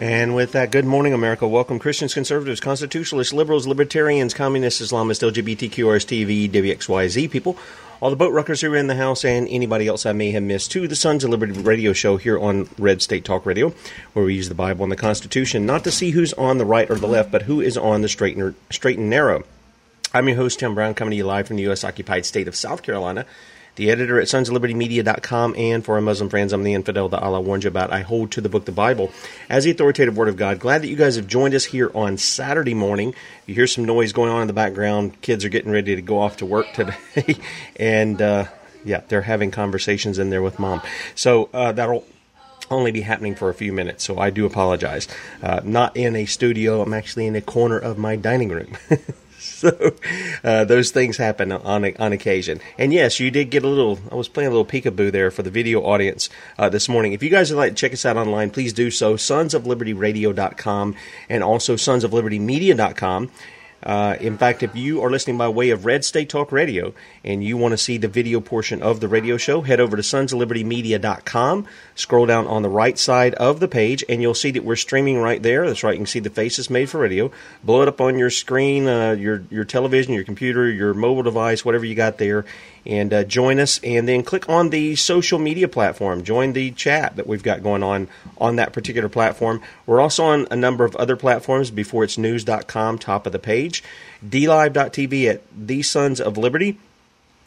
And with that, good morning, America. Welcome, Christians, conservatives, constitutionalists, liberals, libertarians, communists, Islamists, LGBTQRS, TV, WXYZ people, all the boat ruckers who are in the house, and anybody else I may have missed to the Sons of Liberty radio show here on Red State Talk Radio, where we use the Bible and the Constitution not to see who's on the right or the left, but who is on the straight and, straight and narrow. I'm your host, Tim Brown, coming to you live from the U.S. occupied state of South Carolina. The editor at sonsoflibertymedia.com, and for our Muslim friends, I'm the infidel that Allah warned you about. I hold to the book, the Bible, as the authoritative Word of God. Glad that you guys have joined us here on Saturday morning. You hear some noise going on in the background. Kids are getting ready to go off to work today, and uh, yeah, they're having conversations in there with mom. So uh, that'll only be happening for a few minutes, so I do apologize. Uh, not in a studio, I'm actually in a corner of my dining room. so uh, those things happen on on occasion. And yes, you did get a little. I was playing a little peekaboo there for the video audience uh, this morning. If you guys would like to check us out online, please do so. Sonsoflibertyradio.com and also sonsoflibertymedia.com. Uh, in fact, if you are listening by way of Red State Talk Radio and you want to see the video portion of the radio show, head over to sonsoflibertymedia.com. Scroll down on the right side of the page, and you'll see that we're streaming right there. That's right, you can see the faces made for radio. Blow it up on your screen, uh, your your television, your computer, your mobile device, whatever you got there, and uh, join us. And then click on the social media platform. Join the chat that we've got going on on that particular platform. We're also on a number of other platforms before it's news.com, top of the page, dlive.tv at the Sons of Liberty.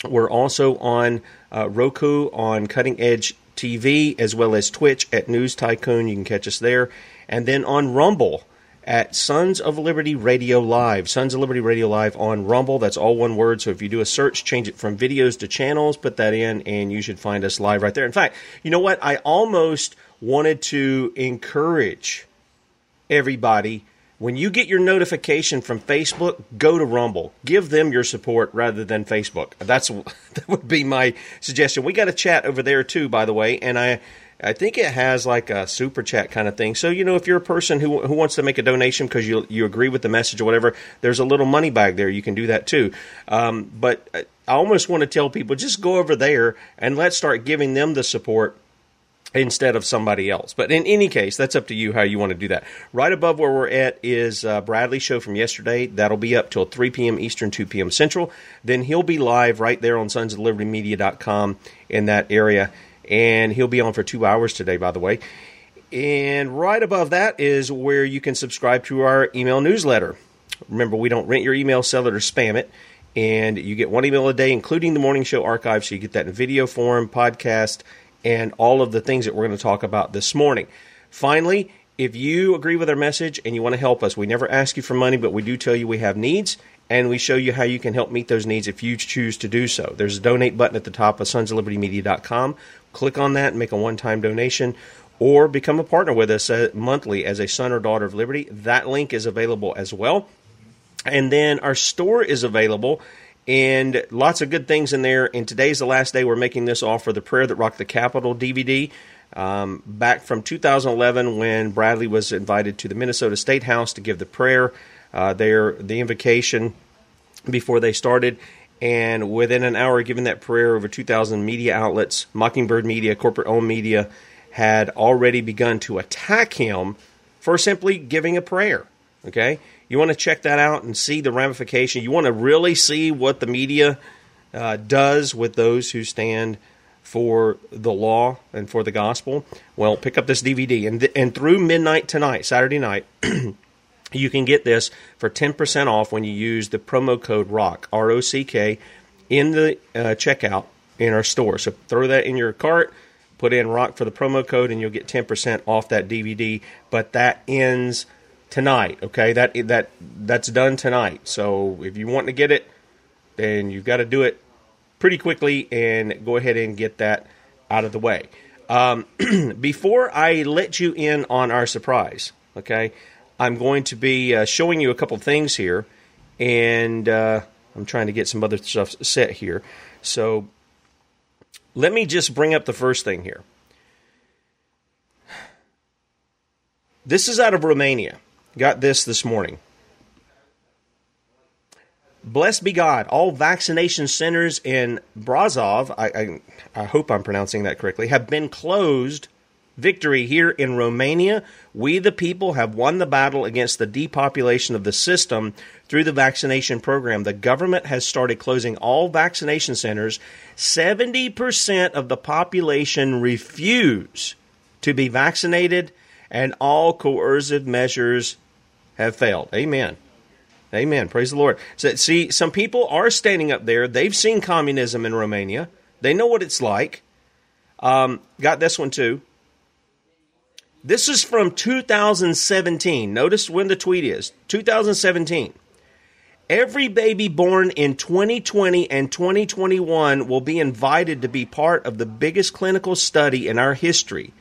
We're also on uh, Roku on Cutting Edge TV as well as Twitch at News Tycoon. You can catch us there. And then on Rumble at Sons of Liberty Radio Live. Sons of Liberty Radio Live on Rumble. That's all one word. So if you do a search, change it from videos to channels, put that in, and you should find us live right there. In fact, you know what? I almost wanted to encourage everybody when you get your notification from Facebook, go to Rumble. Give them your support rather than Facebook. That's that would be my suggestion. We got a chat over there too, by the way, and I I think it has like a super chat kind of thing. So you know, if you're a person who who wants to make a donation because you you agree with the message or whatever, there's a little money bag there. You can do that too. Um, but uh, I almost want to tell people just go over there and let's start giving them the support instead of somebody else. But in any case, that's up to you how you want to do that. Right above where we're at is uh, Bradley's show from yesterday. That'll be up till 3 p.m. Eastern, 2 p.m. Central. Then he'll be live right there on sons of liberty media.com in that area. And he'll be on for two hours today, by the way. And right above that is where you can subscribe to our email newsletter. Remember, we don't rent your email, sell it, or spam it. And you get one email a day, including the morning show archive. So you get that in video form, podcast, and all of the things that we're going to talk about this morning. Finally, if you agree with our message and you want to help us, we never ask you for money, but we do tell you we have needs and we show you how you can help meet those needs if you choose to do so. There's a donate button at the top of sonsoflibertymedia.com. Click on that and make a one time donation or become a partner with us uh, monthly as a son or daughter of liberty. That link is available as well. And then our store is available and lots of good things in there. And today's the last day we're making this offer the Prayer That Rocked the Capitol DVD. Um, back from 2011, when Bradley was invited to the Minnesota State House to give the prayer, uh, there the invocation before they started, and within an hour of giving that prayer, over 2,000 media outlets, Mockingbird Media, corporate-owned media, had already begun to attack him for simply giving a prayer. Okay, you want to check that out and see the ramification. You want to really see what the media uh, does with those who stand for the law and for the gospel. Well, pick up this DVD and th- and through midnight tonight, Saturday night. you can get this for 10% off when you use the promo code ROCK, R O C K, in the uh, checkout in our store. So throw that in your cart, put in ROCK for the promo code, and you'll get 10% off that DVD. But that ends tonight. Okay, that that that's done tonight. So if you want to get it, then you've got to do it pretty quickly and go ahead and get that out of the way. Um, before I let you in on our surprise, okay, I'm going to be uh, showing you a couple things here, and uh, I'm trying to get some other stuff set here. So let me just bring up the first thing here. This is out of Romania. Got this this morning. Blessed be God. All vaccination centers in Brazov, I, I, I, hope I'm pronouncing that correctly, have been closed. Victory here in Romania. We, the people, have won the battle against the depopulation of the system through the vaccination program. The government has started closing all vaccination centers. 70% of the population refuse to be vaccinated, and all coercive measures have failed. Amen. Amen. Praise the Lord. So, see, some people are standing up there. They've seen communism in Romania. They know what it's like. Um, got this one too. This is from 2017. Notice when the tweet is 2017. Every baby born in 2020 and 2021 will be invited to be part of the biggest clinical study in our history.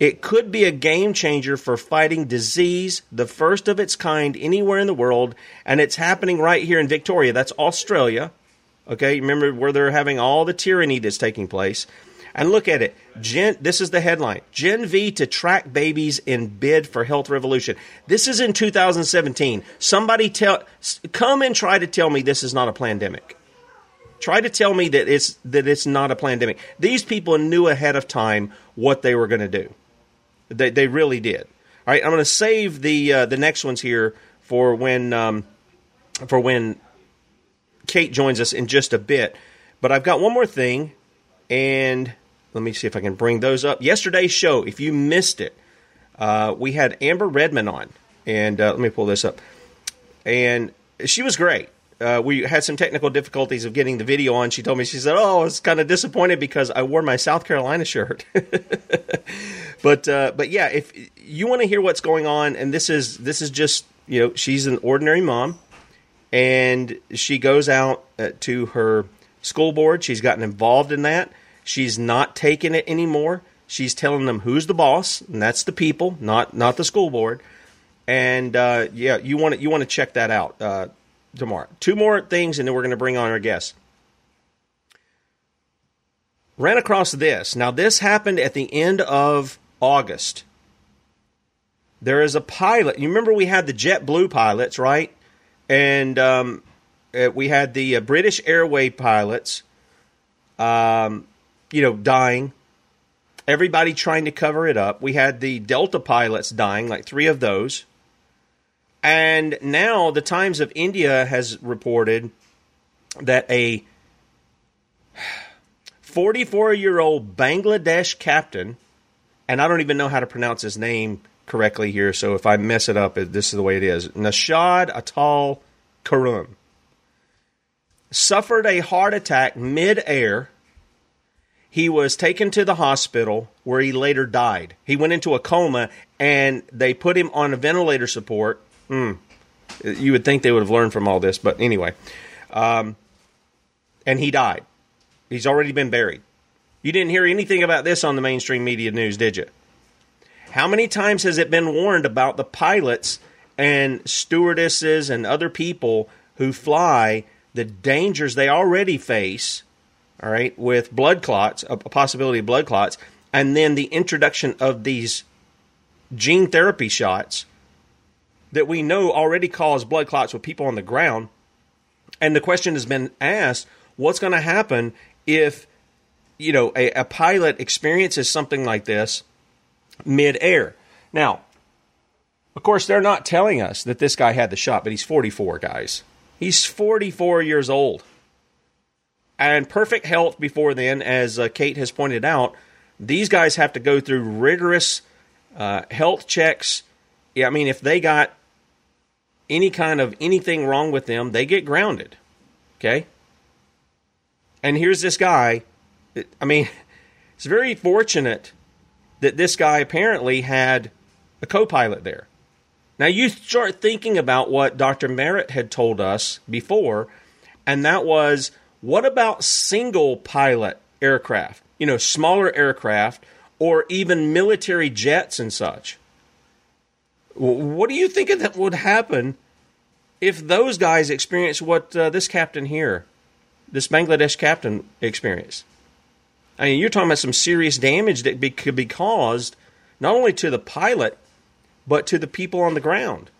It could be a game changer for fighting disease, the first of its kind anywhere in the world, and it's happening right here in Victoria. That's Australia. Okay, remember where they're having all the tyranny that's taking place. And look at it. Gen, this is the headline Gen V to track babies in bid for health revolution. This is in 2017. Somebody tell, come and try to tell me this is not a pandemic. Try to tell me that it's that it's not a pandemic. These people knew ahead of time what they were going to do. They, they really did. All right, I'm going to save the uh, the next ones here for when um, for when Kate joins us in just a bit. But I've got one more thing, and let me see if I can bring those up. Yesterday's show, if you missed it, uh, we had Amber Redman on, and uh, let me pull this up, and she was great. Uh, we had some technical difficulties of getting the video on. She told me she said, "Oh, I was kind of disappointed because I wore my South Carolina shirt." but uh, but yeah, if you want to hear what's going on, and this is this is just you know she's an ordinary mom, and she goes out uh, to her school board. She's gotten involved in that. She's not taking it anymore. She's telling them who's the boss, and that's the people, not not the school board. And uh, yeah, you want to you want to check that out uh, tomorrow. Two more things, and then we're going to bring on our guest ran across this. Now, this happened at the end of August. There is a pilot. You remember we had the JetBlue pilots, right? And um, uh, we had the uh, British Airway pilots, um, you know, dying. Everybody trying to cover it up. We had the Delta pilots dying, like three of those. And now the Times of India has reported that a 44 year old Bangladesh captain, and I don't even know how to pronounce his name correctly here, so if I mess it up, this is the way it is Nashad Atal Karum, suffered a heart attack mid air. He was taken to the hospital where he later died. He went into a coma and they put him on a ventilator support. Hmm. You would think they would have learned from all this, but anyway. Um, and he died. He's already been buried. You didn't hear anything about this on the mainstream media news, did you? How many times has it been warned about the pilots and stewardesses and other people who fly, the dangers they already face, all right, with blood clots, a possibility of blood clots, and then the introduction of these gene therapy shots that we know already cause blood clots with people on the ground. And the question has been asked what's going to happen if you know a, a pilot experiences something like this mid-air? Now of course they're not telling us that this guy had the shot but he's 44 guys. He's 44 years old and perfect health before then as uh, kate has pointed out these guys have to go through rigorous uh, health checks Yeah, i mean if they got any kind of anything wrong with them they get grounded okay and here's this guy. I mean, it's very fortunate that this guy apparently had a co pilot there. Now, you start thinking about what Dr. Merritt had told us before, and that was what about single pilot aircraft? You know, smaller aircraft or even military jets and such. What do you think that would happen if those guys experience what uh, this captain here this Bangladesh captain experienced. I mean, you're talking about some serious damage that be, could be caused not only to the pilot, but to the people on the ground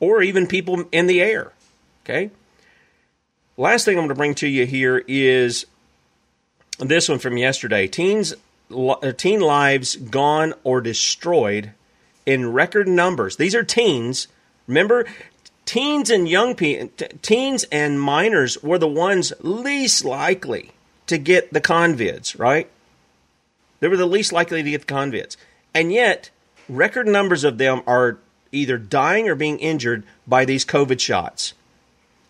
or even people in the air. Okay? Last thing I'm going to bring to you here is this one from yesterday. Teens, uh, teen lives gone or destroyed in record numbers. These are teens. Remember, teens and young teens and minors were the ones least likely to get the convids, right? They were the least likely to get the convids. And yet, record numbers of them are either dying or being injured by these COVID shots.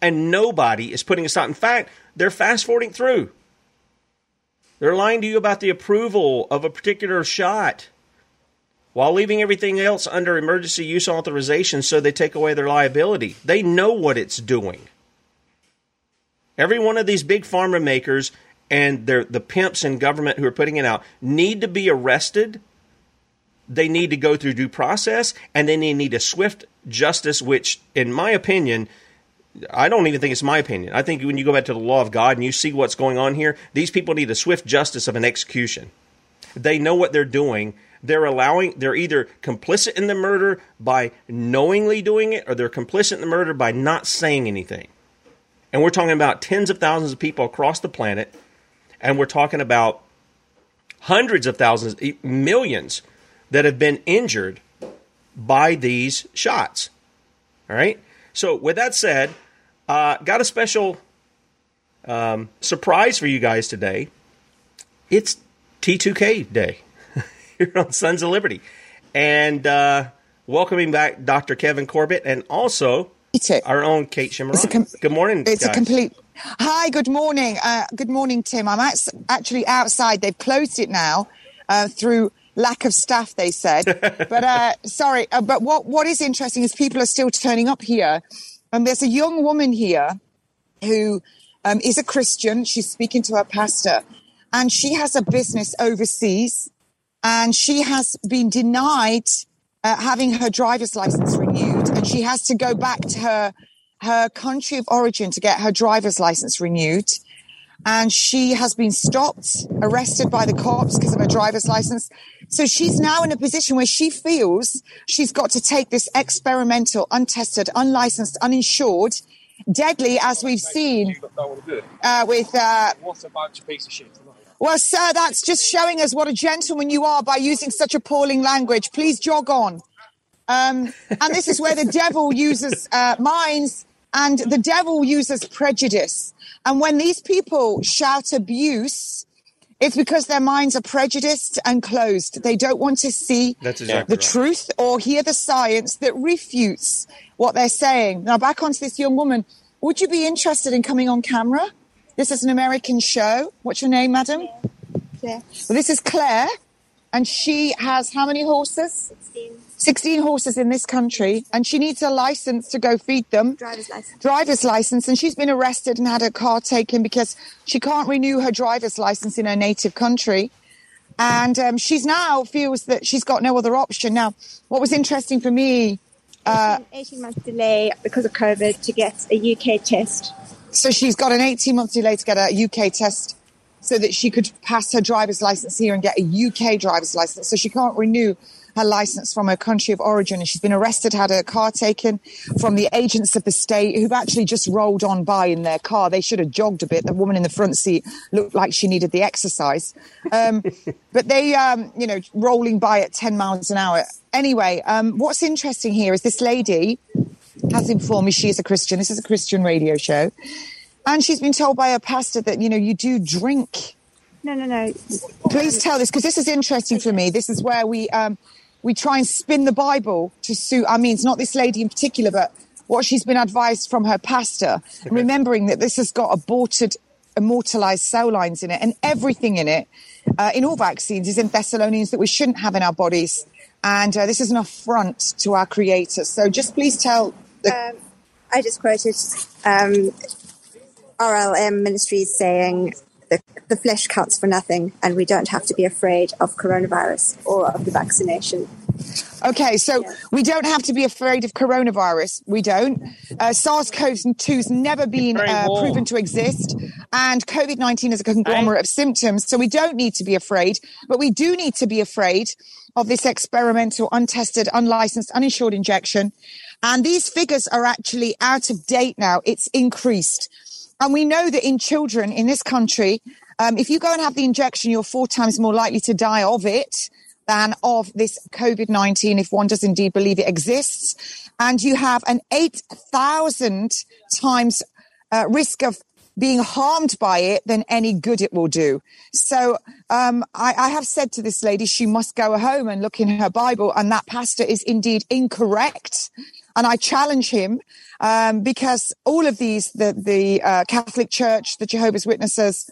And nobody is putting a stop. In fact, they're fast forwarding through. They're lying to you about the approval of a particular shot while leaving everything else under emergency use authorization so they take away their liability. They know what it's doing. Every one of these big pharma makers and the pimps in government who are putting it out need to be arrested. They need to go through due process and then they need a swift justice, which, in my opinion, I don't even think it's my opinion. I think when you go back to the law of God and you see what's going on here, these people need a swift justice of an execution. They know what they're doing they're allowing they're either complicit in the murder by knowingly doing it or they're complicit in the murder by not saying anything. And we're talking about tens of thousands of people across the planet and we're talking about hundreds of thousands millions that have been injured by these shots. All right? So with that said, uh, got a special um, surprise for you guys today. It's T2K Day. here on Sons of Liberty. And uh, welcoming back Dr. Kevin Corbett and also our own Kate Shemirani. Com- good morning. It's guys. a complete. Hi, good morning. Uh, good morning, Tim. I'm actually outside. They've closed it now uh, through lack of staff, they said. but uh, sorry, uh, but what, what is interesting is people are still turning up here. There's a young woman here who um, is a Christian. She's speaking to her pastor, and she has a business overseas and she has been denied uh, having her driver's license renewed, and she has to go back to her her country of origin to get her driver's license renewed. And she has been stopped, arrested by the cops because of her driver's license. So she's now in a position where she feels she's got to take this experimental, untested, unlicensed, uninsured deadly, as we've seen uh, with. Uh, what a bunch of piece of shit. well, sir, that's just showing us what a gentleman you are by using such appalling language. Please jog on. Um, and this is where the devil uses uh, minds and the devil uses prejudice. And when these people shout abuse, it's because their minds are prejudiced and closed. They don't want to see exactly the right. truth or hear the science that refutes what they're saying. Now, back onto this young woman. Would you be interested in coming on camera? This is an American show. What's your name, madam? Claire. Well, this is Claire, and she has how many horses? 16 horses in this country, and she needs a license to go feed them. Driver's license. Driver's license, and she's been arrested and had her car taken because she can't renew her driver's license in her native country. And um, she's now feels that she's got no other option. Now, what was interesting for me, uh, 18 month delay because of COVID to get a UK test. so she's got an 18 month delay to get a UK test so that she could pass her driver's license here and get a UK driver's license. So she can't renew her license from her country of origin. And she's been arrested, had her car taken from the agents of the state who've actually just rolled on by in their car. They should have jogged a bit. The woman in the front seat looked like she needed the exercise. Um, but they, um, you know, rolling by at 10 miles an hour. Anyway, um, what's interesting here is this lady has informed me she is a Christian. This is a Christian radio show. And she's been told by her pastor that, you know, you do drink. No, no, no. Please tell this because this is interesting for me. This is where we um, we try and spin the Bible to suit. I mean, it's not this lady in particular, but what she's been advised from her pastor. Remembering that this has got aborted, immortalized cell lines in it, and everything in it, uh, in all vaccines, is in Thessalonians that we shouldn't have in our bodies. And uh, this is an affront to our Creator. So just please tell. The- Um, I just quoted um, RLM Ministries saying the, the flesh counts for nothing and we don't have to be afraid of coronavirus or of the vaccination. Okay, so we don't have to be afraid of coronavirus. We don't. Uh, SARS-CoV-2 has never been uh, proven to exist, and COVID-19 is a conglomerate of symptoms. So we don't need to be afraid, but we do need to be afraid of this experimental, untested, unlicensed, uninsured injection. And these figures are actually out of date now. It's increased. And we know that in children in this country, um, if you go and have the injection, you're four times more likely to die of it than of this COVID 19, if one does indeed believe it exists. And you have an 8,000 times uh, risk of being harmed by it than any good it will do. So um, I, I have said to this lady, she must go home and look in her Bible, and that pastor is indeed incorrect. And I challenge him um, because all of these, the, the uh, Catholic Church, the Jehovah's Witnesses,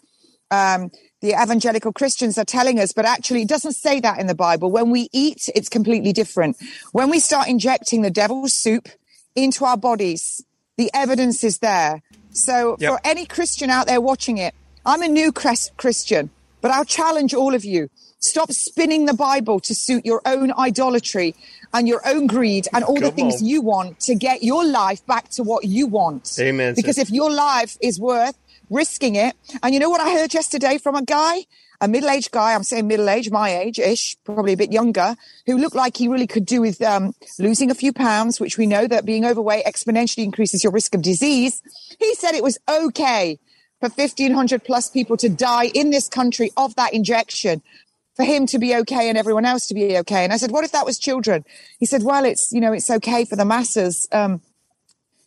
um, the evangelical Christians are telling us, but actually it doesn't say that in the Bible. When we eat, it's completely different. When we start injecting the devil's soup into our bodies, the evidence is there. So Yep. for any Christian out there watching it, I'm a new Christian, but I'll challenge all of you. Stop spinning the Bible to suit your own idolatry and your own greed and all the things on. you want to get your life back to what you want. Amen, Because if your life is worth risking it, and you know what I heard yesterday from a guy, a middle-aged guy, I'm saying middle-aged, my age-ish, probably a bit younger, who looked like he really could do with um, losing a few pounds, which we know that being overweight exponentially increases your risk of disease. He said it was okay for 1,500 plus people to die in this country of that injection for him to be okay and everyone else to be okay. And I said, what if that was children? He said, well, it's, you know, it's okay for the masses. Um,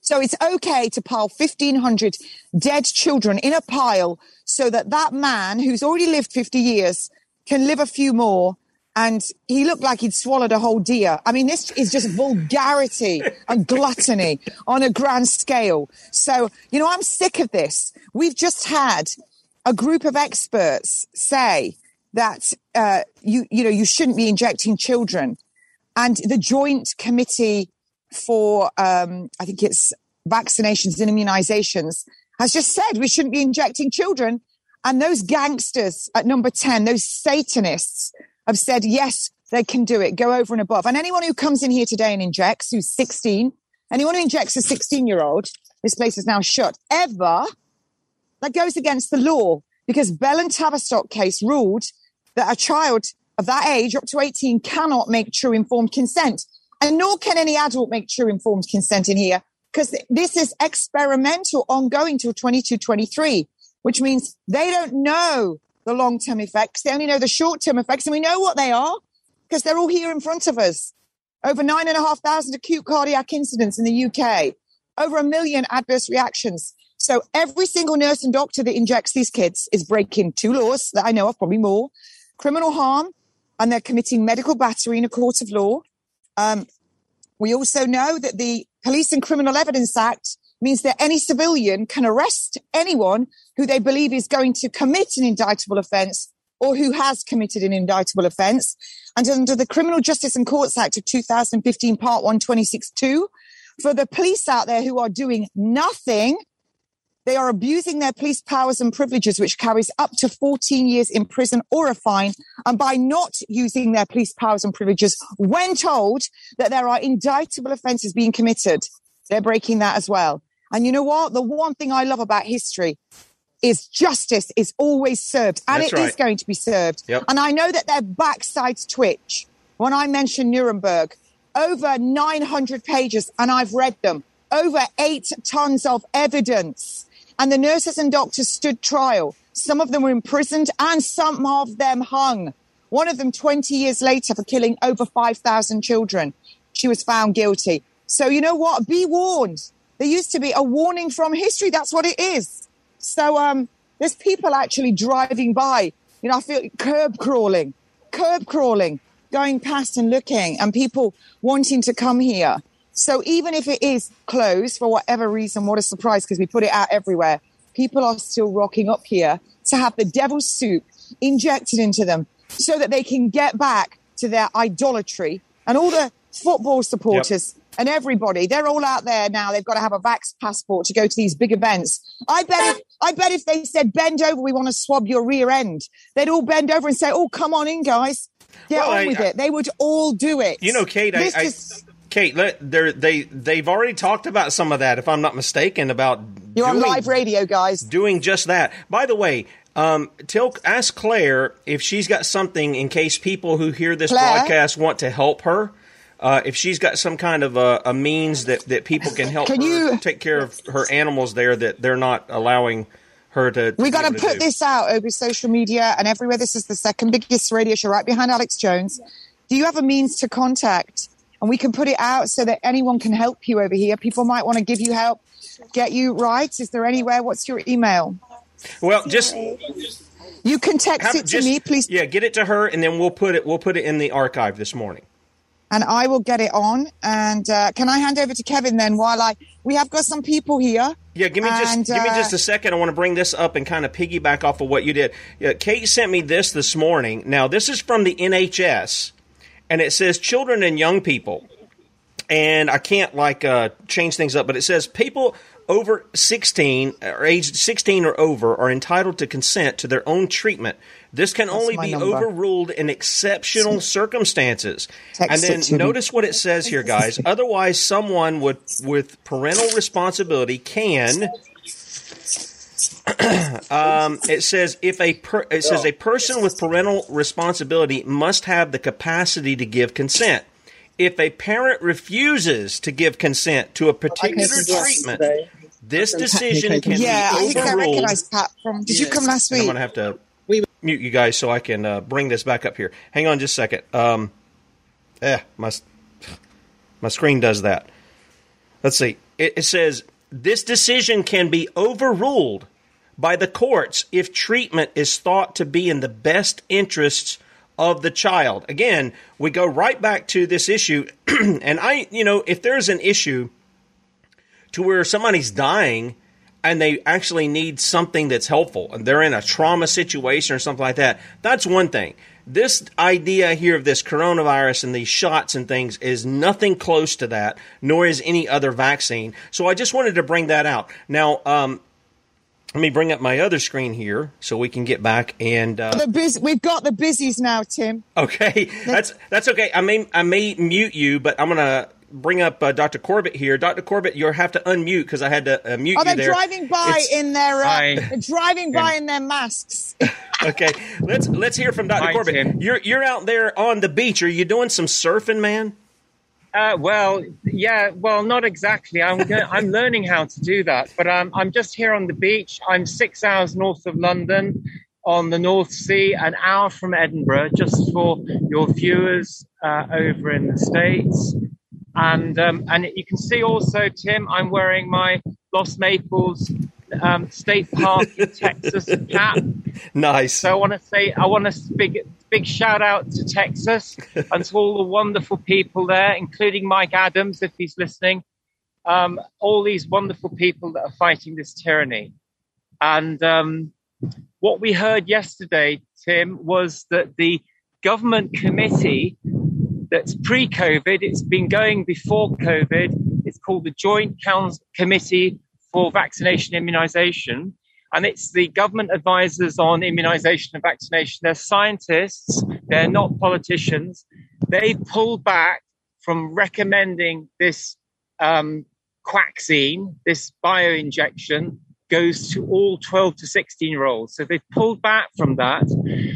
so it's okay to pile 1,500 dead children in a pile so that that man who's already lived 50 years can live a few more. And he looked like he'd swallowed a whole deer. I mean, this is just vulgarity and gluttony on a grand scale. So, you know, I'm sick of this. We've just had a group of experts say that, uh, you, you know, you shouldn't be injecting children. And the Joint Committee for, um, I think it's vaccinations and immunizations, has just said we shouldn't be injecting children. And those gangsters at number 10, those Satanists, have said, yes, they can do it, go over and above. And anyone who comes in here today and injects, who's 16, anyone who injects a 16 year old, this place is now shut, ever, that goes against the law because Bell and Tavistock case ruled that a child of that age, up to 18, cannot make true informed consent. And nor can any adult make true informed consent in here because this is experimental ongoing till 22, 23, which means they don't know the long term effects. They only know the short term effects, and we know what they are because they're all here in front of us. Over nine and a half thousand acute cardiac incidents in the UK, over a million adverse reactions. So every single nurse and doctor that injects these kids is breaking two laws that I know of, probably more criminal harm, and they're committing medical battery in a court of law. Um, we also know that the Police and Criminal Evidence Act means that any civilian can arrest anyone who they believe is going to commit an indictable offence or who has committed an indictable offence. And under the Criminal Justice and Courts Act of 2015, Part 1, 2, for the police out there who are doing nothing, they are abusing their police powers and privileges, which carries up to 14 years in prison or a fine. And by not using their police powers and privileges, when told that there are indictable offences being committed, they're breaking that as well. And you know what? The one thing I love about history is justice is always served and That's it is right. going to be served. Yep. And I know that their backsides twitch when I mention Nuremberg. Over 900 pages, and I've read them. Over eight tons of evidence. And the nurses and doctors stood trial. Some of them were imprisoned and some of them hung. One of them 20 years later for killing over 5,000 children. She was found guilty. So you know what? Be warned. There used to be a warning from history. That's what it is. So um, there's people actually driving by. You know, I feel curb crawling, curb crawling, going past and looking, and people wanting to come here. So even if it is closed for whatever reason, what a surprise because we put it out everywhere. People are still rocking up here to have the devil's soup injected into them so that they can get back to their idolatry. And all the football supporters and everybody, they're all out there now. They've got to have a vax passport to go to these big events. I bet if, I bet if they said, bend over, we want to swab your rear end, they'd all bend over and say, oh, come on in, guys. Get Well, on I- with I- it. They would all do it. You know, Kate, I, This I, just- Kate, they they've already talked about some of that, if I'm not mistaken, about You're on live radio, guys. doing just that. By the way, um, tell ask Claire if she's got something in case people who hear this Claire? broadcast want to help her. Uh, if she's got some kind of a, a means that, that people can help Can her you- take care of her animals there that they're not allowing her to. to We be got to put do. this out over social media and everywhere. This is the second biggest radio show right behind Alex Jones. Do you have a means to contact? And we can put it out so that anyone can help you over here. People might want to give you help, get you right. Is there anywhere? What's your email? Well, just You can text have it to just- me, please, Yeah, get it to her, and then we'll put it. We'll put it in the archive this morning. and I will get it on. And uh, can I hand over to Kevin then? While I we have got some people here. Yeah, give me just And, give me uh, just a second. I want to bring this up and kind of piggyback off of what you did. Yeah, Kate sent me this this morning. Now, this is from the NHS, and it says children and young people. And I can't like uh, change things up, but it says people over 16 or aged 16 or over are entitled to consent to their own treatment. This can That's only be number. overruled in exceptional circumstances. Text and then me. notice what it says here, guys. Otherwise, someone with with parental responsibility can. um, it says if a per, it says a person with parental responsibility must have the capacity to give consent. If a parent refuses to give consent to a particular treatment, this decision can yeah, I be think I overruled. recognise Pat from. Did you come last week? I'm going to have to mute you guys so I can uh, bring this back up here. Hang on just a second. Um, eh, my my screen does that. Let's see. It, it says this decision can be overruled by the courts if treatment is thought to be in the best interests of the child. Again, we go right back to this issue, and I, you know, if there's an issue to where somebody's dying and they actually need something that's helpful and they're in a trauma situation or something like that, that's one thing. This idea here of this coronavirus and these shots and things is nothing close to that, nor is any other vaccine. So I just wanted to bring that out. Now, um, let me bring up my other screen here so we can get back and. Uh, The bus- we've got the busies now, Tim. Okay, that's that's okay. I may I may mute you, but I'm gonna bring up uh, Dr. Corbett here. Dr. Corbett, you'll have to unmute because I had to uh, mute Are you they there. driving by It's- in their uh, Hi. they're driving by in their masks? okay, let's let's hear from Dr. Hi, Corbett. Tim. You're you're out there on the beach. Are you doing some surfing, man? Uh, well, yeah, well, not exactly. I'm go- I'm learning how to do that, but um, I'm just here on the beach. I'm six hours north of London, on the North Sea, an hour from Edinburgh, just for your viewers uh, over in the states. And um, and you can see also, Tim, I'm wearing my Lost Maples um, State Park in Texas cap. Nice. So I want to say, I want to big big shout out to Texas and to all the wonderful people there, including Mike Adams, if he's listening. Um, all these wonderful people that are fighting this tyranny. And um, what we heard yesterday, Tim, was that the government committee that's pre COVID, it's been going before COVID, it's called the Joint Council Committee for Vaccination Immunization. And it's the government advisors on immunization and vaccination. They're scientists, they're not politicians. They've pulled back from recommending this um, quaxine, this bioinjection, goes to all 12 to 16 year olds. So they've pulled back from that.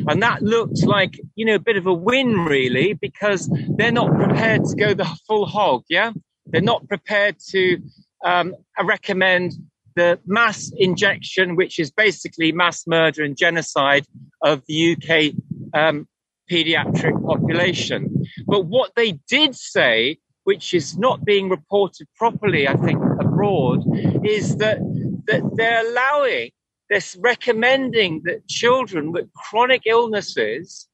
And that looked like, you know, a bit of a win, really, because they're not prepared to go the full hog. Yeah. They're not prepared to um, recommend the mass injection, which is basically mass murder and genocide of the UK um, pediatric population. But what they did say, which is not being reported properly, I think, abroad, is that that they're allowing this recommending that children with chronic illnesses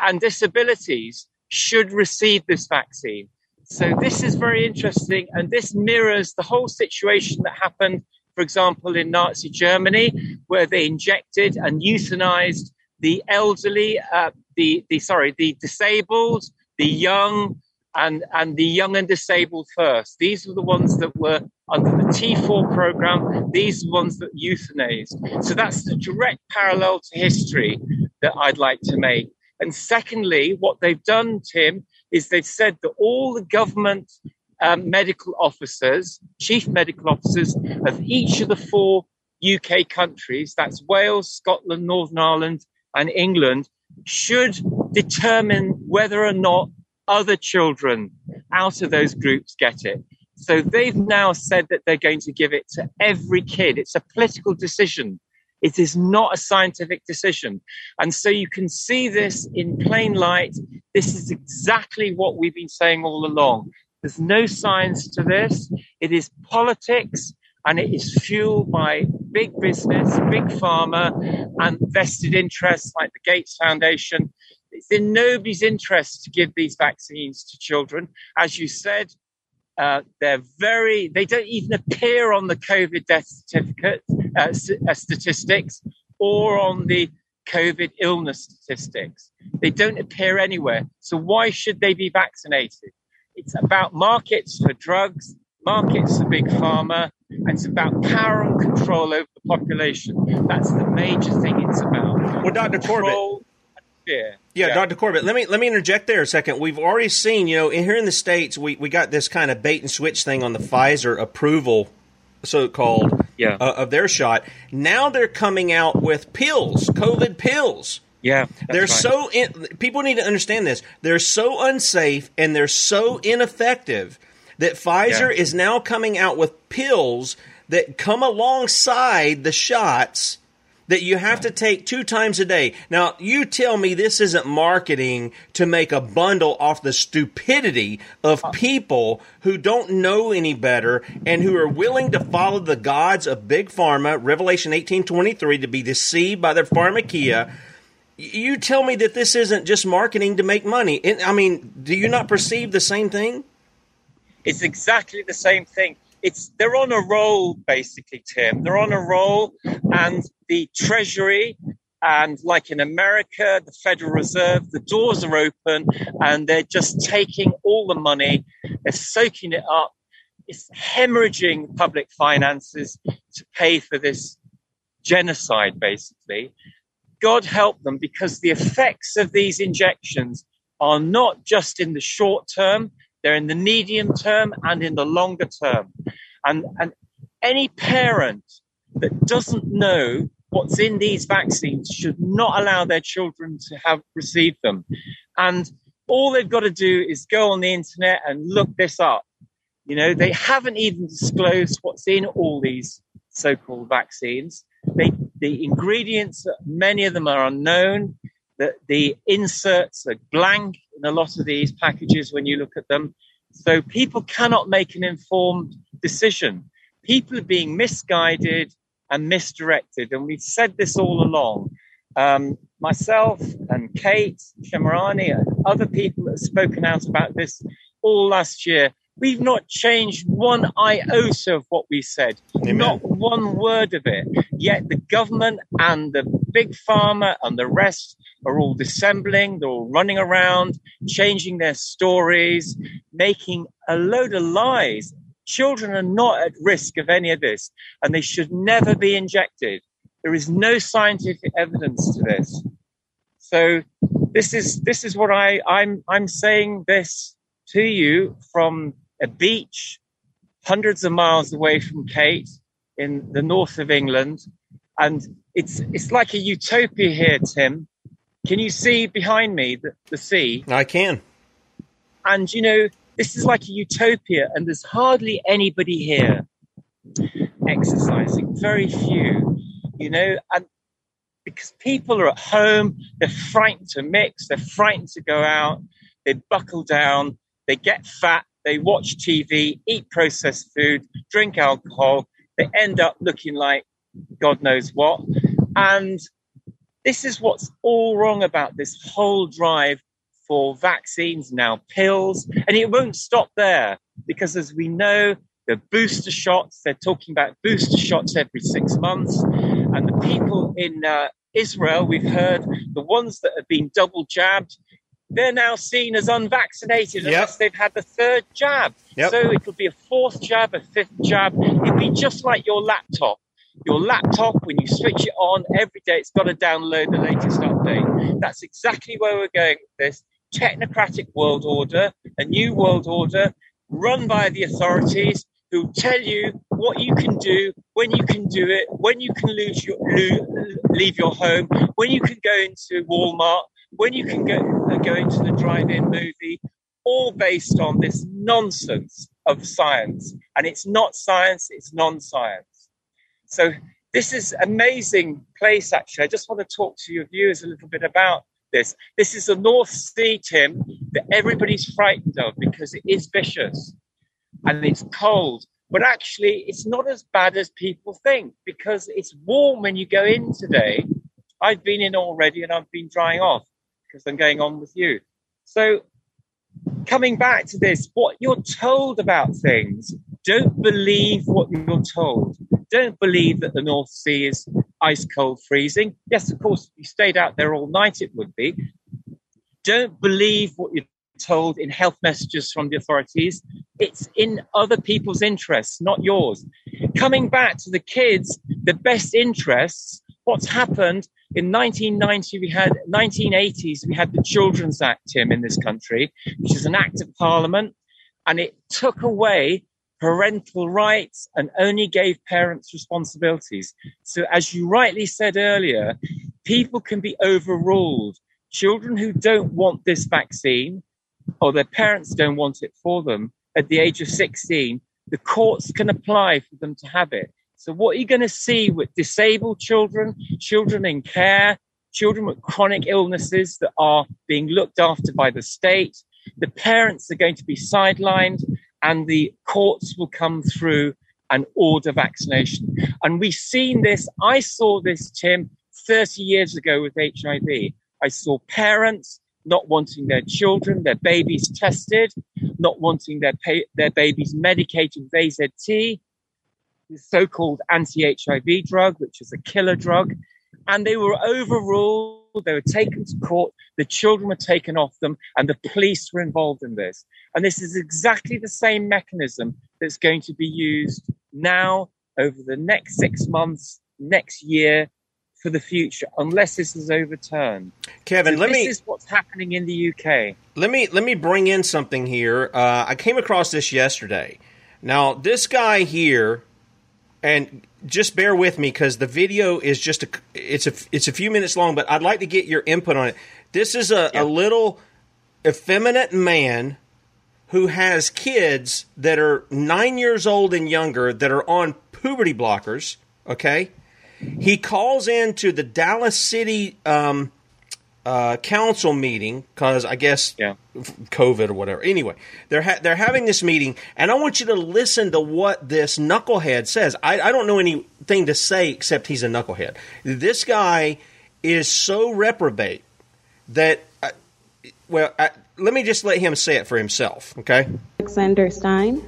and disabilities should receive this vaccine. So this is very interesting, and this mirrors the whole situation that happened, for example, in Nazi Germany, where they injected and euthanized the elderly, uh, the the sorry, the disabled, the young, and and the young and disabled first. These were the ones that were under the T4 program. These ones that euthanized. So that's the direct parallel to history that I'd like to make. And secondly, what they've done, Tim, is they've said that all the government um, medical officers, chief medical officers of each of the four UK countries, that's Wales, Scotland, Northern Ireland, and England, should determine whether or not other children out of those groups get it. So they've now said that they're going to give it to every kid. It's a political decision. It is not a scientific decision. And so you can see this in plain light. This is exactly what we've been saying all along. There's no science to this. It is politics and it is fueled by big business, big pharma, and vested interests like the Gates Foundation. It's in nobody's interest to give these vaccines to children. As you said, uh, they're very, they don't even appear on the COVID death certificate uh, uh, statistics or on the COVID illness statistics. They don't appear anywhere. So why should they be vaccinated? It's about markets for drugs, markets for big pharma, and it's about power and control over the population. That's the major thing it's about. Well, Dr. Corbett. Yeah. yeah, Dr. Corbett, let me let me interject there a second. We've already seen, you know, in, here in the states, we, we got this kind of bait and switch thing on the Pfizer approval, so called, yeah. Uh, of their shot. Now they're coming out with pills, COVID pills. Yeah, they're right. so in, people need to understand this. They're so unsafe and they're so ineffective that Pfizer Yeah. is now coming out with pills that come alongside the shots that you have to take two times a day. Now, you tell me this isn't marketing to make a bundle off the stupidity of people who don't know any better and who are willing to follow the gods of big pharma, Revelation 18:23 to be deceived by their pharmakia. You tell me that this isn't just marketing to make money. I mean, do you not perceive the same thing? It's exactly the same thing. It's they're on a roll, basically, Tim. They're on a roll, and the Treasury and like in America, the Federal Reserve, the doors are open, and they're just taking all the money, they're soaking it up. It's hemorrhaging public finances to pay for this genocide, basically. God help them because the effects of these injections are not just in the short term, they're in the medium term and in the longer term. And, and any parent that doesn't know what's in these vaccines should not allow their children to have received them. And All they've got to do is go on the internet and look this up. You know, they haven't even disclosed what's in all these so-called vaccines. They, the ingredients, many of them are unknown. The, the inserts are blank in a lot of these packages when you look at them. So people cannot make an informed decision. People are being misguided and misdirected. And we've said this all along. Um, myself and Kate Shemirani and other people that have spoken out about this all last year We've not changed one iota of what we said, Amen. not one word of it. Yet the government and the big pharma and the rest are all dissembling, they're all running around, changing their stories, making a load of lies. Children are not at risk of any of this, and they should never be injected. There is no scientific evidence to this. So this is this is what I, I'm I'm saying this to you from a beach hundreds of miles away from Kate in the north of England. And it's, it's like a utopia here, Tim. Can you see behind me the, the sea? I can. And, you know, this is like a utopia, and there's hardly anybody here exercising, very few, you know, and because people are at home, they're frightened to mix, they're frightened to go out, they buckle down, they get fat, they watch TV, eat processed food, drink alcohol. They end up looking like God knows what. And this is what's all wrong about this whole drive for vaccines now, pills. And it won't stop there because, as we know, the booster shots, they're talking about booster shots every six months. And the people in uh, Israel, we've heard the ones that have been double jabbed, they're now seen as unvaccinated yep. unless they've had the third jab. Yep. So it could be a fourth jab, a fifth jab. It'd be just like your laptop. Your laptop, when you switch it on every day, it's got to download the latest update. That's exactly where we're going with this technocratic world order, a new world order run by the authorities who tell you what you can do, when you can do it, when you can lose your, leave your home, when you can go into Walmart, when you can go, go into the drive-in movie, all based on this nonsense of science. And it's not science, it's non-science. So this is amazing place, actually. I just want to talk to your viewers a little bit about this. This is the North Sea, Tim, that everybody's frightened of because it is vicious and it's cold. But actually, it's not as bad as people think because it's warm when you go in today. I've been in already and I've been drying off because I'm going on with you. So, coming back to this, what you're told about things, don't believe what you're told. Don't believe that the North Sea is ice cold freezing. Yes, of course, if you stayed out there all night, it would be. Don't believe what you're told in health messages from the authorities. It's in other people's interests, not yours. Coming back to the kids, the best interests, what's happened in 1990, we had 1980s, we had the Children's Act, Tim, in this country, which is an act of parliament, and it took away parental rights and only gave parents responsibilities. So, as you rightly said earlier, people can be overruled. Children who don't want this vaccine or their parents don't want it for them at the age of 16, the courts can apply for them to have it. So what are you going to see with disabled children, children in care, children with chronic illnesses that are being looked after by the state? The parents are going to be sidelined and the courts will come through and order vaccination. And we've seen this. I saw this, Tim, 30 years ago with HIV. I saw parents not wanting their children, their babies tested, not wanting their, pa- their babies medicated with AZT, the so-called anti-HIV drug, which is a killer drug, and they were overruled. They were taken to court. The children were taken off them, and the police were involved in this. And this is exactly the same mechanism that's going to be used now over the next six months, next year, for the future, unless this is overturned. Kevin, so let this me. This is what's happening in the UK. Let me let me bring in something here. Uh, I came across this yesterday. Now, this guy here and just bear with me because the video is just a it's a it's a few minutes long, but I'd like to get your input on it. This is a, a little effeminate man who has kids that are nine years old and younger that are on puberty blockers. Okay, he calls into the Dallas City um, uh, council meeting because I guess yeah. COVID or whatever. Anyway, they're ha- they're having this meeting, and I want you to listen to what this knucklehead says. I, I don't know anything to say except he's a knucklehead. This guy is so reprobate that. Uh, well, I, let me just let him say it for himself, okay? Alexander Stein.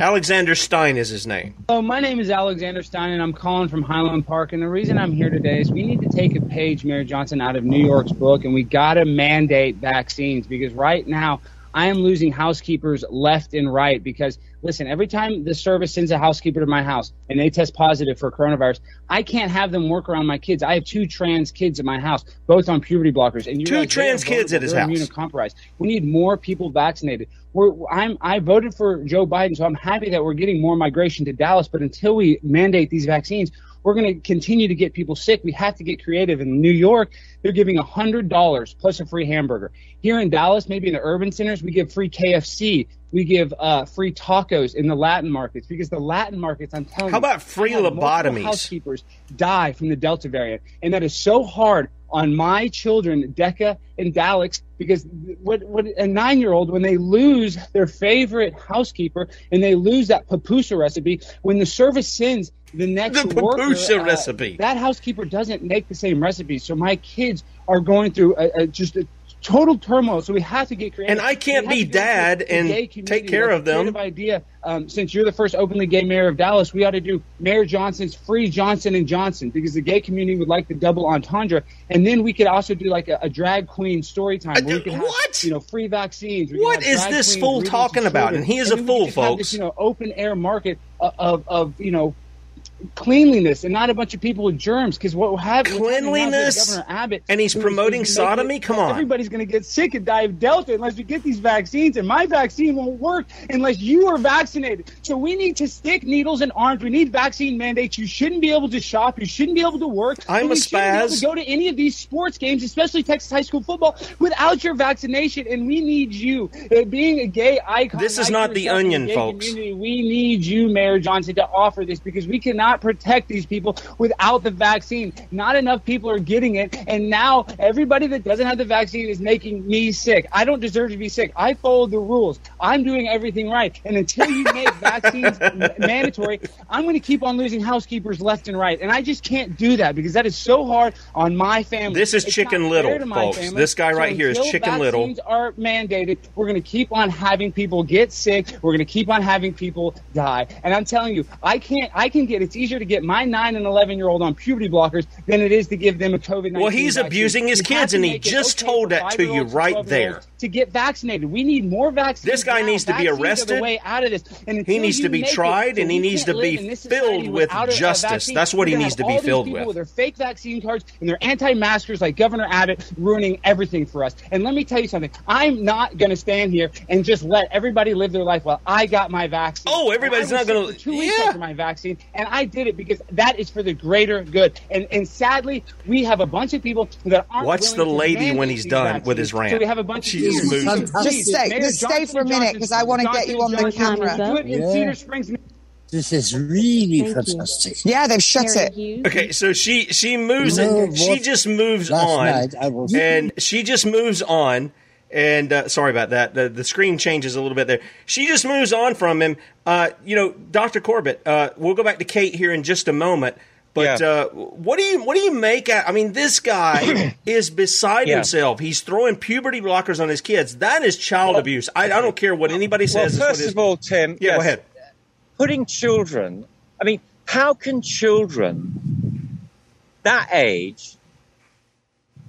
Alexander Stein is his name. Hello, my name is Alexander Stein, and I'm calling from Highland Park. And the reason I'm here today is we need to take a page, Mayor Johnson, out of New York's book, and we got to mandate vaccines because right now I am losing housekeepers left and right because listen, every time the service sends a housekeeper to my house and they test positive for coronavirus, I can't have them work around my kids. I have two trans kids at my house, both on puberty blockers, and two trans kids at his house. Immunocompromised. We need more people vaccinated. We're, I'm, I voted for Joe Biden, so I'm happy that we're getting more migration to Dallas. But until we mandate these vaccines, we're going to continue to get people sick. We have to get creative. In New York, they're giving $100 plus a free hamburger. Here in Dallas, maybe in the urban centers, we give free KFC. We give uh, free tacos in the Latin markets because the Latin markets, I'm telling How you, about free lobotomies? Housekeepers die from the Delta variant, and that is so hard on my children, Decca and Dalix, because what, what a nine-year-old when they lose their favorite housekeeper and they lose that papusa recipe, when the service sends the next The worker, papusa uh, recipe. that housekeeper doesn't make the same recipe. So my kids are going through a, a, just a total turmoil. So we have to get creative. And I can't be dad and take care That's of a them. idea. Um, since you're the first openly gay mayor of Dallas, we ought to do Mayor Johnson's free Johnson and Johnson because the gay community would like the double entendre, and then we could also do like a, a drag queen story time where we have you know free vaccines. What is this fool talking about? And he is a we could fool, folks. This, you know, open air market of, of, of you know cleanliness and not a bunch of people with germs. Because what will happen Cleanliness? Governor Abbott, And he's promoting sodomy? it- Come on. everybody's going to get sick and die of Delta unless we get these vaccines. And my vaccine won't work unless you are vaccinated. So we need to stick needles in arms. We need vaccine mandates. You shouldn't be able to shop. You shouldn't be able to work. I'm a you shouldn't be able spaz. to go to any of these sports games, especially Texas high school football, without your vaccination. And we need you. Uh, being a gay icon. This is not the onion, folks. we need you, Mayor Johnson, to offer this because we cannot protect these people without the vaccine. Not enough people are getting it, and now everybody that doesn't have the vaccine is making me sick. I don't deserve to be sick. I followed the rules. I'm doing everything right, and until you make vaccines mandatory, I'm going to keep on losing housekeepers left and right, and I just can't do that because that is so hard on my family. This is It's Chicken Little, fair to my folks. family. This guy right here is Chicken Little. vaccines are mandated, we're going to keep on having people get sick. We're going to keep on having people die. And I'm telling you, I can't. I can get. It's easier to get my nine and eleven year old on puberty blockers than it is to give them a COVID. Well, he's abusing his kids, and he just told that to you right there. To get vaccinated, we need more vaccines. This guy now. needs to be Vaccines are arrested. way out of this. And He needs to be make it tried, and he needs to be live in this filled with without a- a justice. vaccine, That's what he needs to be all these filled people with. with their fake vaccine cards and their anti-maskers like Governor Abbott ruining everything for us. And let me tell you something. I'm not going to stand here and just let everybody live their life while I got my vaccine. Oh, everybody's And I was not gonna- sick two weeks yeah. after my vaccine, and I did it because that is for the greater good. And and sadly, we have a bunch of people that aren't. Willing the lady when he's done with his rant. So we have a bunch She of just people- Just stay, just stay for a minute because I want to get you on the camera. Johnson, do it in Yeah. This is really Thank you. fantastic. Yeah, they've shut it. Okay, so she she moves You know it. She just moves on, night I was- and she just moves on. And uh, sorry about that. The, the screen changes a little bit there. She just moves on from him. Uh, you know, Doctor Corbett. Uh, we'll go back to Kate here in just a moment. But uh, what do you what do you make? Out, I mean, this guy is beside Yeah. himself. He's throwing puberty blockers on his kids. That is child abuse. I, I don't care what anybody says. What first of all, Tim, Yeah, go ahead. Putting children, I mean, how can children that age,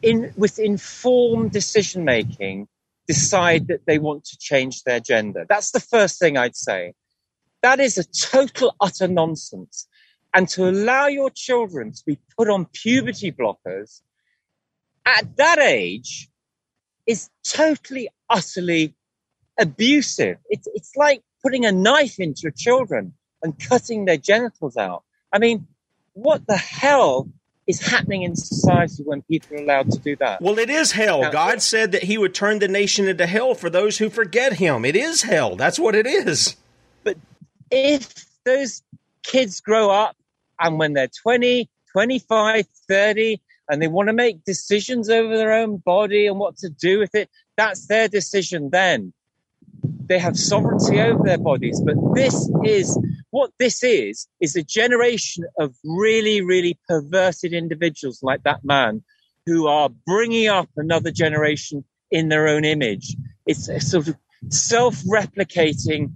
in with informed decision making, decide that they want to change their gender? That's the first thing I'd say. That is a total utter nonsense. And to allow your children to be put on puberty blockers at that age is totally, utterly abusive. It's, it's like putting a knife into your children and cutting their genitals out. I mean, what the hell is happening in society when people are allowed to do that. Well, it is hell. Now, God said that He would turn the nation into hell for those who forget Him. It is hell. That's what it is. But if those kids grow up and when they're 20, 25, 30, and they want to make decisions over their own body and what to do with it, that's their decision then. They have sovereignty over their bodies. But this is what this is, is a generation of really, really perverted individuals like that man who are bringing up another generation in their own image. It's a sort of self replicating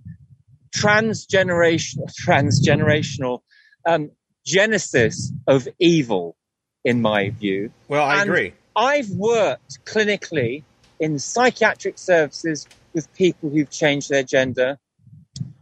transgenerational, transgenerational um, genesis of evil in my view. Well, I and agree. I've worked clinically in psychiatric services with people who've changed their gender.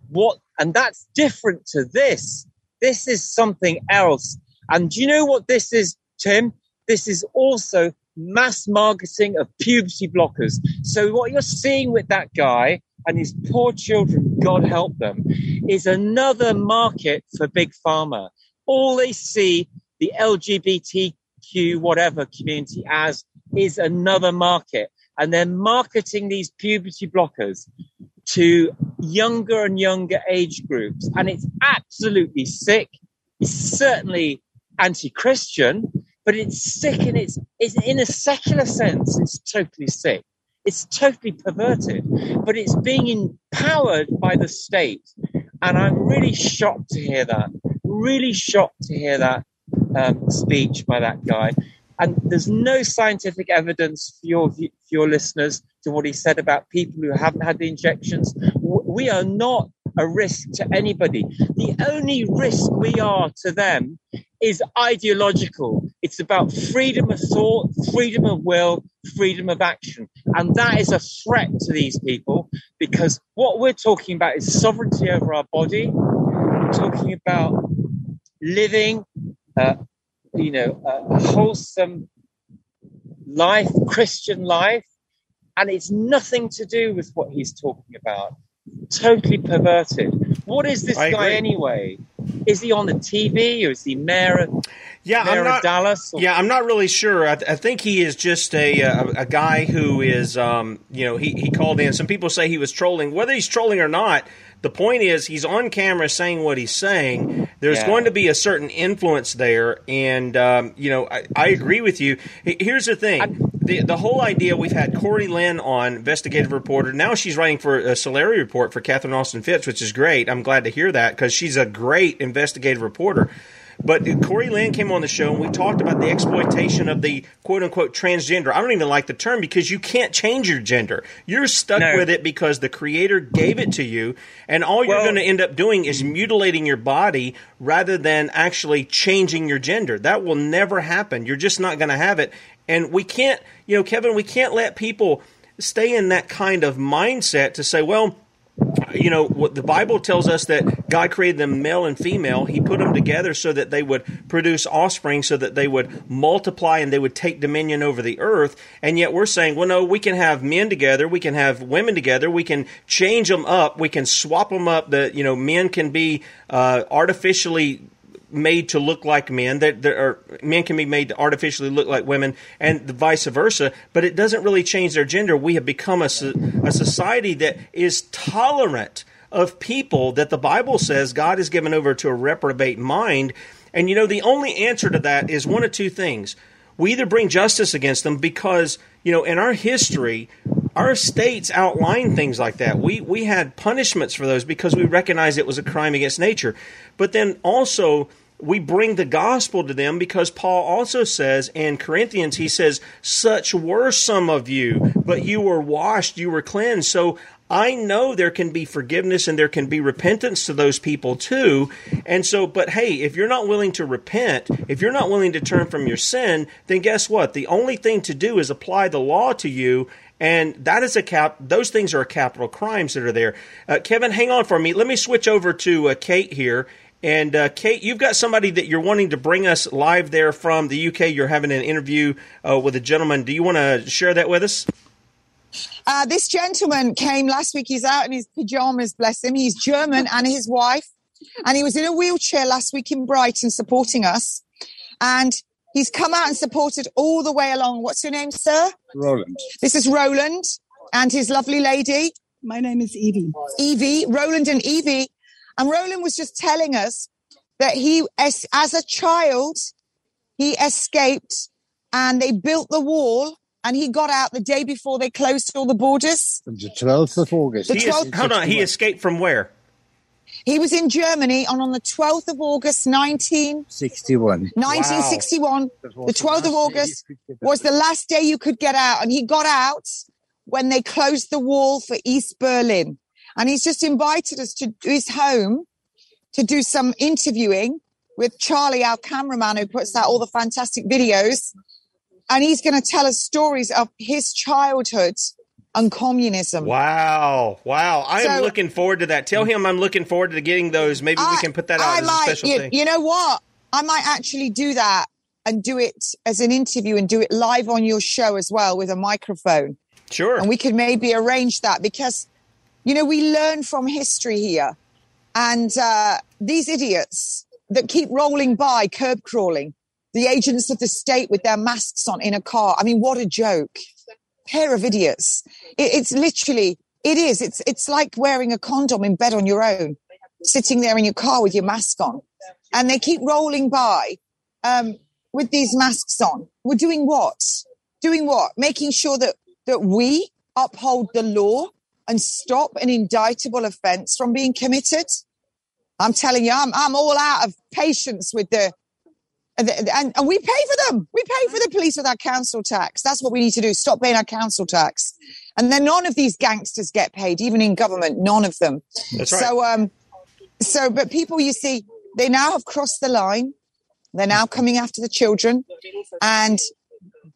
What, and that's different to this. This is something else. And do you know what this is, Tim? This is also mass marketing of puberty blockers. So what you're seeing with that guy and his poor children, God help them, is another market for big pharma. All they see the LGBTQ whatever community as is another market. And they're marketing these puberty blockers to younger and younger age groups. And it's absolutely sick. It's certainly anti-Christian, but it's sick and it's, it's in a secular sense, it's totally sick. It's totally perverted, but it's being empowered by the state. And I'm really shocked to hear that. Really shocked to hear that um, speech by that guy. And there's no scientific evidence for your, for your listeners to what he said about people who haven't had the injections. We are not a risk to anybody. The only risk we are to them is ideological. It's about freedom of thought, freedom of will, freedom of action. And that is a threat to these people because what we're talking about is sovereignty over our body. We're talking about living uh, you know, a wholesome life, Christian life, and it's nothing to do with what he's talking about. Totally perverted. What is this I guy agree. anyway? Is he on the TV or is he mayor? Of, Yeah, mayor I'm not. of Dallas. Or, Yeah, I'm not really sure. I, th- I think he is just a a, a guy who is, um, you know, he, he called in. Some people say he was trolling. Whether he's trolling or not, the point is he's on camera saying what he's saying. There's Yeah. going to be a certain influence there, and um, you know, I, I agree with you. Here's the thing: the the whole idea. We've had Corey Lynn on, investigative reporter. Now she's writing for a Solari report for Catherine Austin Fitts, which is great. I'm glad to hear that because she's a great investigative reporter. But Corey Lynn came on the show and we talked about the exploitation of the quote unquote transgender. I don't even like the term because you can't change your gender. You're stuck No. with it because the creator gave it to you, and all you're Well- going to end up doing is mutilating your body rather than actually changing your gender. That will never happen. You're just not going to have it. And we can't, you know, Kevin, we can't let people stay in that kind of mindset to say, well, you know what the bible tells us that god created them male and female. He put them together so that they would produce offspring so that they would multiply and they would take dominion over the earth. And yet we're saying well no we can have men together. We can have women together. We can change them up. We can swap them up. That you know men can be uh, artificially made to look like men. That there are men can be made to artificially look like women, and the vice versa. But it doesn't really change their gender. We have become a, a society that is tolerant of people that the Bible says God has given over to a reprobate mind. And you know, the only answer to that is one of two things. We either bring justice against them because, you know, in our history, our states outline things like that. We we had punishments for those because we recognized it was a crime against nature. But then also we bring the gospel to them because Paul also says in Corinthians, he says, Such were some of you, but you were washed, you were cleansed. So I know there can be forgiveness and there can be repentance to those people too. And so, but hey, if you're not willing to repent, if you're not willing to turn from your sin, then guess what? The only thing to do is apply the law to you. And that is a cap. Those things are capital crimes that are there. Uh, Kevin, hang on for me. Let me switch over to uh, Kate here. And uh, Kate, you've got somebody that you're wanting to bring us live there from the UK. You're having an interview uh, with a gentleman. Do you want to share that with us? Uh, this gentleman came last week. He's out in his pajamas, bless him. He's German and his wife. And he was in a wheelchair last week in Brighton supporting us. And He's come out and supported all the way along. What's your name, sir? Roland. This is Roland and his lovely lady. My name is Evie. Evie, Roland and Evie. And Roland was just telling us that he, as, as a child, he escaped and they built the wall and he got out the day before they closed all the borders. The 12th of August. The He is- 12th hold on, he escaped from where? He was in Germany and on the 12th of August, 19, 61. 1961, the 12th of August was the last day you could get out. And he got out when they closed the wall for East Berlin. And he's just invited us to his home to do some interviewing with Charlie, our cameraman, who puts out all the fantastic videos. And he's going to tell us stories of his childhood and communism. Wow, wow! I am looking forward to that. Tell him I'm looking forward to getting those. Maybe we can put that out I as a might, special you, thing. you know what? I might actually do that and do it as an interview and do it live on your show as well with a microphone. Sure. And we could maybe arrange that because, you know, we learn from history here. And uh, these idiots that keep rolling by, curb crawling, the agents of the state with their masks on in a car. I mean, what a joke. Pair of idiots. It, it's literally, it is. It's, it's like wearing a condom in bed on your own, sitting there in your car with your mask on. And they keep rolling by um, with these masks on. We're doing what? Doing what? Making sure that, that we uphold the law and stop an indictable offense from being committed. I'm telling you, I'm, I'm all out of patience with the, and, and, and we pay for them. We pay for the police with our council tax. That's what we need to do. Stop paying our council tax. And then none of these gangsters get paid, even in government, none of them. That's right. So, um, so, but people, you see, they now have crossed the line. They're now coming after the children. And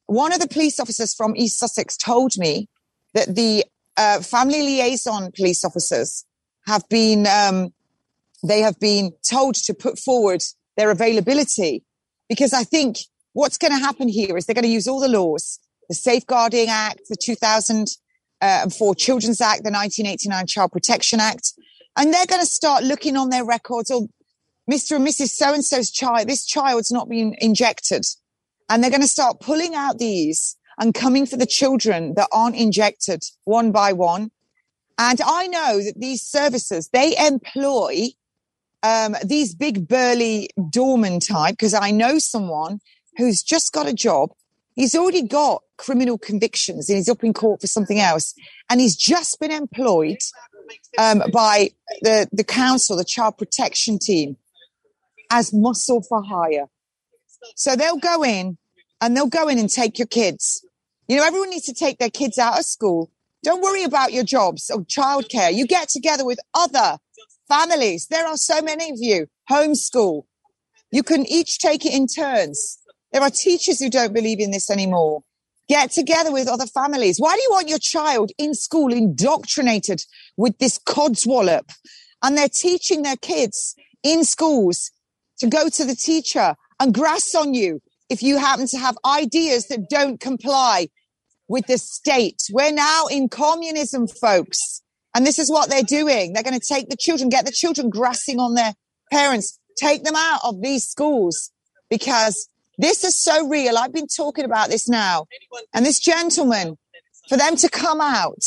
one of the police officers from East Sussex told me that the uh, family liaison police officers have been, um, they have been told to put forward their availability because I think what's going to happen here is they're going to use all the laws, the Safeguarding Act, the 2004 Children's Act, the 1989 Child Protection Act, and they're going to start looking on their records. Or Mr. and Mrs. So and so's child, this child's not been injected, and they're going to start pulling out these and coming for the children that aren't injected one by one. And I know that these services they employ um, these big burly doorman type because I know someone who's just got a job. He's already got criminal convictions and he's up in court for something else. And he's just been employed um, by the, the council, the child protection team as muscle for hire. So they'll go in and they'll go in and take your kids. You know, everyone needs to take their kids out of school. Don't worry about your jobs or childcare. You get together with other families. There are so many of you. Homeschool. You can each take it in turns. There are teachers who don't believe in this anymore. Get together with other families. Why do you want your child in school indoctrinated with this codswallop? And they're teaching their kids in schools to go to the teacher and grass on you if you happen to have ideas that don't comply with the state. We're now in communism, folks. And this is what they're doing. They're going to take the children, get the children grassing on their parents, take them out of these schools because this is so real. I've been talking about this now. And this gentleman, for them to come out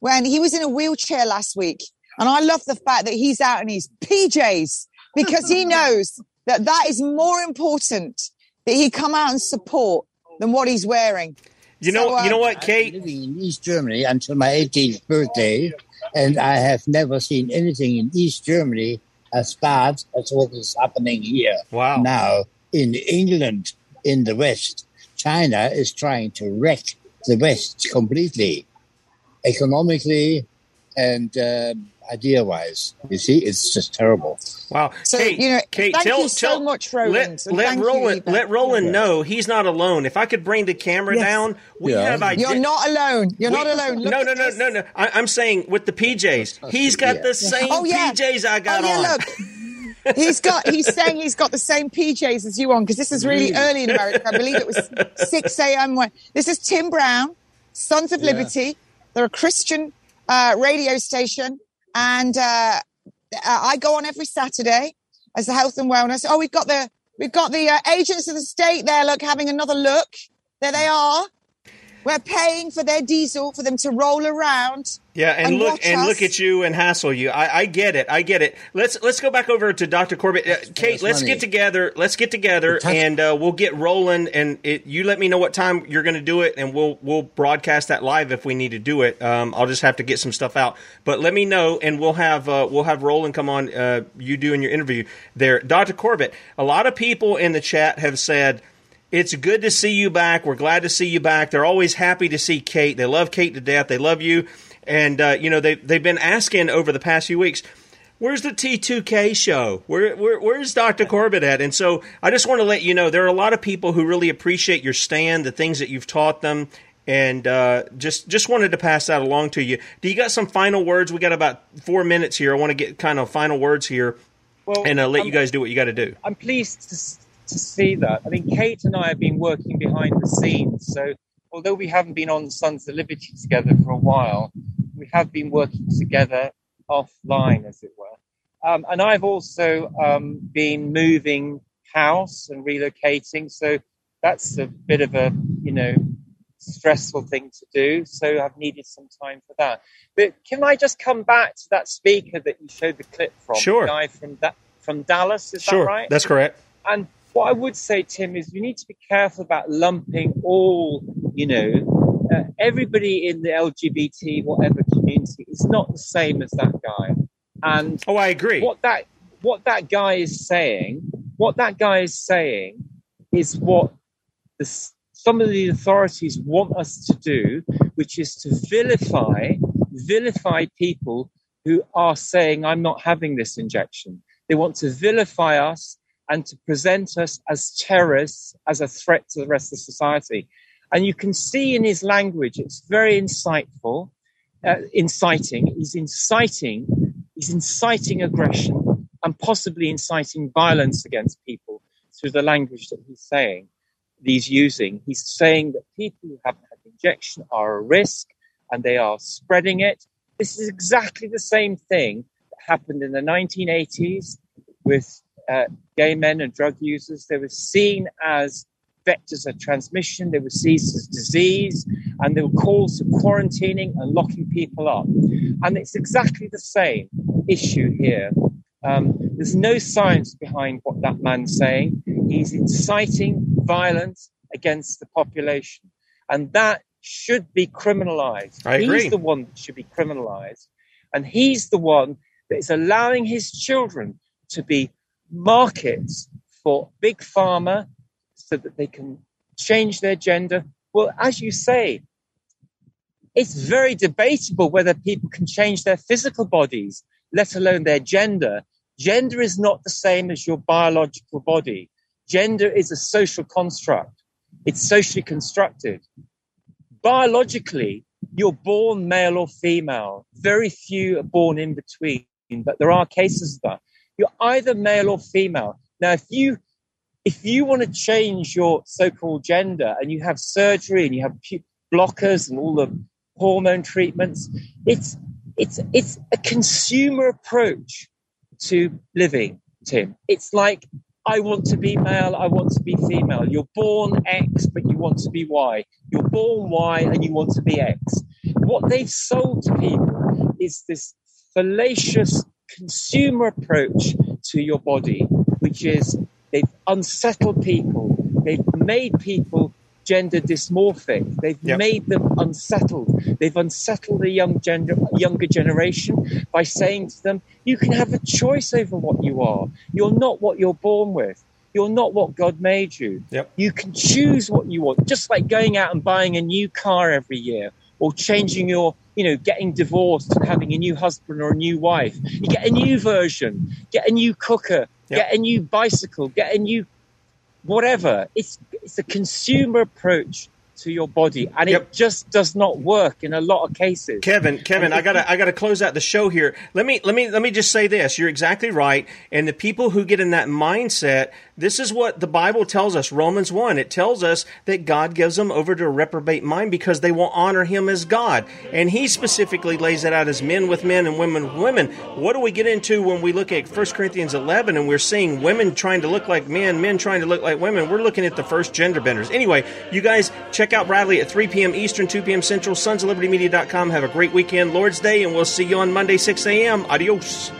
when he was in a wheelchair last week. And I love the fact that he's out in his PJs because he knows that that is more important that he come out and support than what he's wearing. You know, you know what, Kate? living in East Germany until my 18th birthday, and I have never seen anything in East Germany as bad as what is happening here. Wow. Now, in England, in the West, China is trying to wreck the West completely, economically and um, idea wise. You see, it's just terrible. Wow. So, Kate, you know, Kate, thank tell, you so tell, much, Roland. Let, let thank you, Roland let Roland know he's not alone. If I could bring the camera Yes. down, we Yeah. have ideas. You're not alone. You're not alone. Look no, at no, no, no, no. I, I'm saying with the PJs, he's got Yeah. the same Oh, yeah. PJs I got oh, yeah, on. look. He's got. He's saying he's got the same PJs as you on because this is really early in America. I believe it was six a.m. when this is Tim Brown, Sons of Liberty. They're a Christian uh, radio station, and uh, uh, I go on every Saturday as the health and wellness. Oh, we've got the We've got the uh, agents of the state there, look, having another look. There they are. We're paying for their diesel for them to roll around. Yeah, and, and look and us. look at you and hassle you. I, I, get it. I get it. Let's let's go back over to Dr. Corbett. Uh, Kate, let's money. get together. Let's get together touch- and uh, we'll get rolling. And it, you let me know what time you're going to do it, and we'll we'll broadcast that live if we need to do it. Um, I'll just have to get some stuff out. But let me know, and we'll have uh, we'll have Roland come on. Uh, you doing your interview there, Dr. Corbett. A lot of people in the chat have said. It's good to see you back. We're glad to see you back. They're always happy to see Kate. They love Kate to death. They love you. And, uh, you know, they, they've been asking over the past few weeks, where's the T2K show? Where, where, where's Dr. Corbett at? And so I just want to let you know there are a lot of people who really appreciate your stand, the things that you've taught them. And uh, just just wanted to pass that along to you. Do you got some final words? We got about four minutes here. I want to get kind of final words here, Well, and uh, let I'm- you guys do what you got to do. I'm pleased to, see that. I mean, Kate and I have been working behind the scenes. So, although we haven't been on Sons of Liberty together for a while, we have been working together offline, as it were. Um, and I've also um, been moving house and relocating. So, that's a bit of a, you know, stressful thing to do. So, I've needed some time for that. But can I just come back to that speaker that you showed the clip from? Sure. The guy from, da- from Dallas, is Sure, that right? that's correct. And what I would say, Tim, is you need to be careful about lumping all, you know, uh, everybody in the LGBT whatever community is not the same as that guy. And oh, I agree. What that what that guy is saying, what that guy is saying, is what the, some of the authorities want us to do, which is to vilify vilify people who are saying, "I'm not having this injection." They want to vilify us and to present us as terrorists, as a threat to the rest of society. And you can see in his language, it's very insightful, uh, inciting. He's inciting, he's inciting aggression and possibly inciting violence against people through the language that he's saying, he's using. He's saying that people who haven't had injection are a risk and they are spreading it. This is exactly the same thing that happened in the 1980s with uh, gay men and drug users. They were seen as vectors of transmission, they were seen as disease, and there were calls for quarantining and locking people up. And it's exactly the same issue here. Um, there's no science behind what that man's saying. He's inciting violence against the population. And that should be criminalized. I agree. He's the one that should be criminalized. And he's the one that is allowing his children to be markets for big pharma so that they can change their gender. Well, as you say, it's very debatable whether people can change their physical bodies, let alone their gender. Gender is not the same as your biological body. Gender is a social construct. It's socially constructed. Biologically, you're born male or female. Very few are born in between, but there are cases of that. You're either male or female. Now, if you if you want to change your so-called gender and you have surgery and you have blockers and all the hormone treatments, it's it's it's a consumer approach to living, Tim. It's like I want to be male, I want to be female. You're born X, but you want to be Y. You're born Y and you want to be X. What they've sold to people is this fallacious consumer approach to your body, which is they've unsettled people, they've made people gender dysmorphic, they've Yep. made them unsettled, they've unsettled the young gender, younger generation by saying to them, you can have a choice over what you are. You're not what you're born with. You're not what God made you. Yep. You can choose what you want, just like going out and buying a new car every year or changing your, you know, getting divorced and having a new husband or a new wife. You get a new version, get a new cooker, Yep. get a new bicycle, get a new whatever. It's it's a consumer approach to your body, and it just does not work in a lot of cases. Kevin, Kevin, I gotta I gotta close out the show here. Let me let me let me just say this. You're exactly right. And the people who get in that mindset, This is what the Bible tells us, Romans 1. It tells us that God gives them over to a reprobate mind because they will honor him as God. And he specifically lays it out as men with men and women with women. What do we get into when we look at 1 Corinthians 11 and we're seeing women trying to look like men, men trying to look like women? We're looking at the first gender benders. Anyway, you guys check out Bradley at 3 p.m. Eastern, 2 p.m. Central, sons of liberty media.com. Have a great weekend, Lord's Day, and we'll see you on Monday, 6 a.m. Adios.